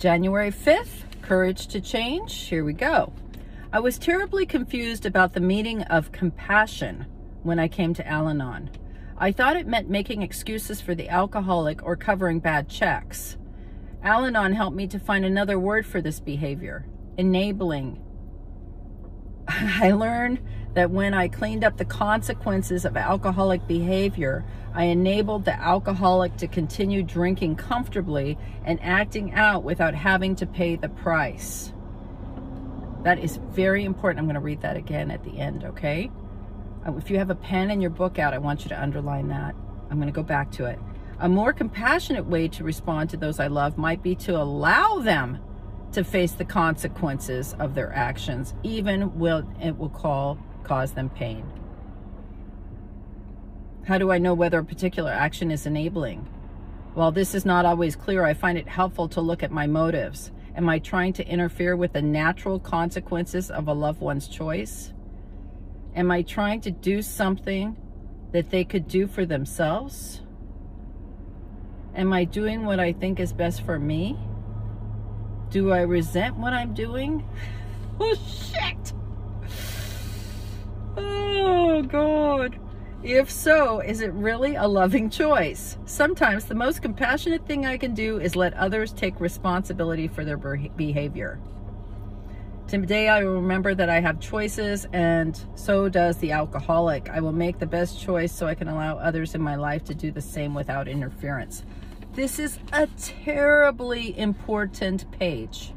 January 5th, Courage to Change. Here we go. I was terribly confused about the meaning of compassion when I came to Al Anon. I thought it meant making excuses for the alcoholic or covering bad checks. Al Anon helped me to find another word for this behavior enabling. I learned that when I cleaned up the consequences of alcoholic behavior, I enabled the alcoholic to continue drinking comfortably and acting out without having to pay the price. That is very important. I'm going to read that again at the end, okay? Uh, if you have a pen and your book out, I want you to underline that. I'm going to go back to it. A more compassionate way to respond to those I love might be to allow them to face the consequences of their actions, even will it will call cause them pain. How do I know whether a particular action is enabling? While this is not always clear, I find it helpful to look at my motives. Am I trying to interfere with the natural consequences of a loved one's choice? Am I trying to do something that they could do for themselves? Am I doing what I think is best for me? Do I resent what I'm doing? Oh, shit! Oh, God. If so, is it really a loving choice? Sometimes the most compassionate thing I can do is let others take responsibility for their behavior. Today I will remember that I have choices and so does the alcoholic. I will make the best choice so I can allow others in my life to do the same without interference. This is a terribly important page.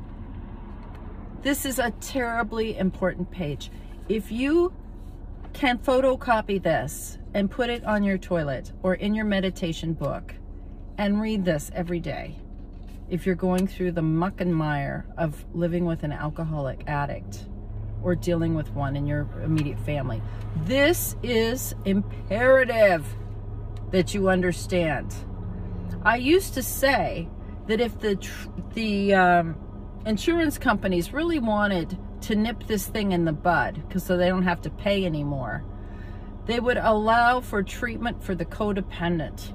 This is a terribly important page. If you can photocopy this and put it on your toilet or in your meditation book and read this every day. If you're going through the muck and mire of living with an alcoholic addict or dealing with one in your immediate family, this is imperative that you understand. I used to say that if the the um, insurance companies really wanted to nip this thing in the bud because so they don't have to pay anymore. They would allow for treatment for the codependent.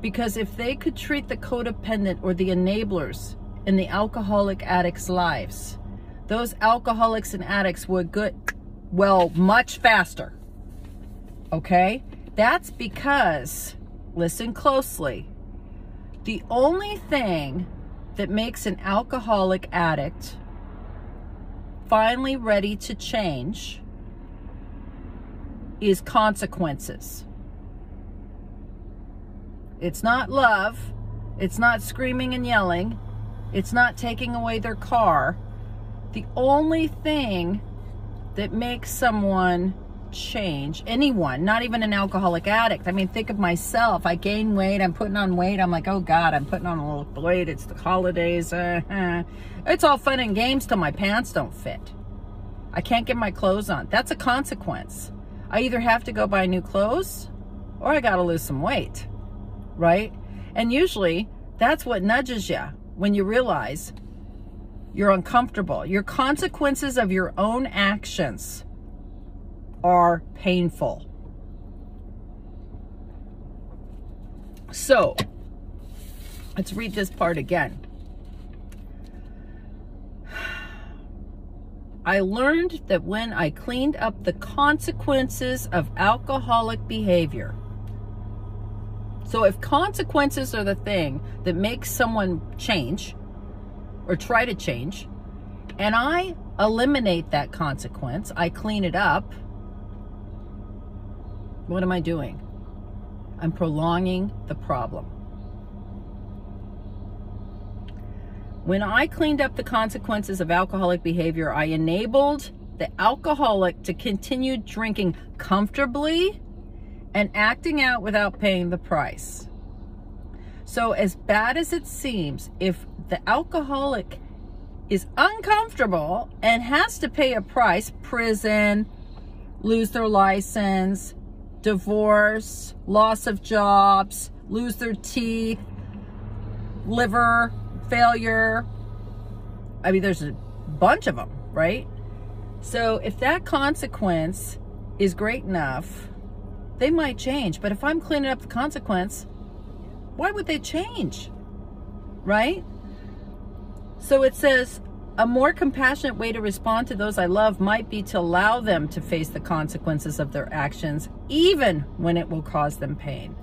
Because if they could treat the codependent or the enablers in the alcoholic addicts' lives, those alcoholics and addicts would get well much faster. Okay? That's because, listen closely, the only thing that makes an alcoholic addict finally ready to change is consequences. It's not love. It's not screaming and yelling. It's not taking away their car. The only thing that makes someone change, anyone, not even an alcoholic addict. I mean, think of myself. I gain weight. I'm putting on weight. I'm like, oh God, I'm putting on a little weight. It's the holidays. uh -huh. it's all fun and games till my pants don't fit. I can't get my clothes on. That's a consequence. I either have to go buy new clothes or I got to lose some weight, right? And usually that's what nudges you when you realize you're uncomfortable. Your consequences of your own actions are painful. So, let's read this part again. I learned that when I cleaned up the consequences of alcoholic behavior, so if consequences are the thing that makes someone change or try to change, and I eliminate that consequence, I clean it up, what am I doing? I'm prolonging the problem. When I cleaned up the consequences of alcoholic behavior, I enabled the alcoholic to continue drinking comfortably and acting out without paying the price. So, as bad as it seems, if the alcoholic is uncomfortable and has to pay a price, prison, lose their license, divorce, loss of jobs, lose their teeth, liver, failure. I mean, there's a bunch of them, right? So if that consequence is great enough, they might change. But if I'm cleaning up the consequence, why would they change? Right? So it says, a more compassionate way to respond to those I love might be to allow them to face the consequences of their actions, even when it will cause them pain.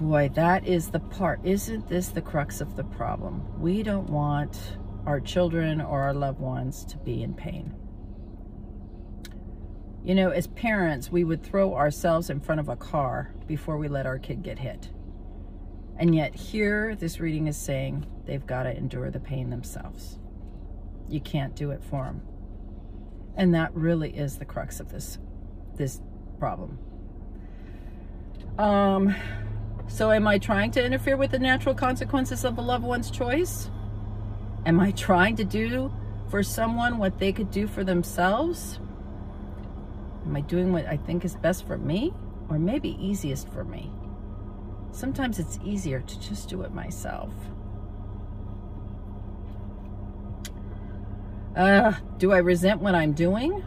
Boy, that is the part. Isn't this the crux of the problem? We don't want our children or our loved ones to be in pain. You know, as parents, we would throw ourselves in front of a car before we let our kid get hit. And yet, here, this reading is saying they've got to endure the pain themselves you can't do it for them. And that really is the crux of this this problem. Um, so am I trying to interfere with the natural consequences of a loved one's choice? Am I trying to do for someone what they could do for themselves? Am I doing what I think is best for me or maybe easiest for me? Sometimes it's easier to just do it myself. Uh, do I resent what I'm doing?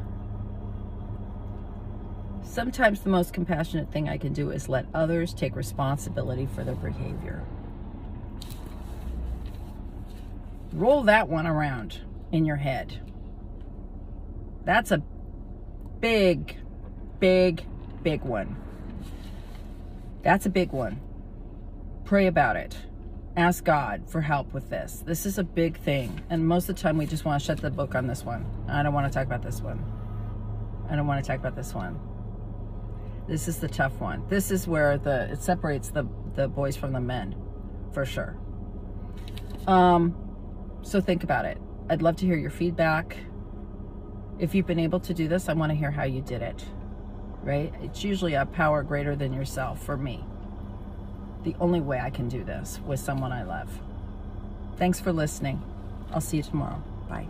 Sometimes the most compassionate thing I can do is let others take responsibility for their behavior. Roll that one around in your head. That's a big, big, big one. That's a big one. Pray about it ask God for help with this. This is a big thing. And most of the time we just want to shut the book on this one. I don't want to talk about this one. I don't want to talk about this one. This is the tough one. This is where the it separates the, the boys from the men, for sure. Um, so think about it. I'd love to hear your feedback. If you've been able to do this, I want to hear how you did it, right? It's usually a power greater than yourself for me the only way I can do this with someone I love. Thanks for listening. I'll see you tomorrow. Bye.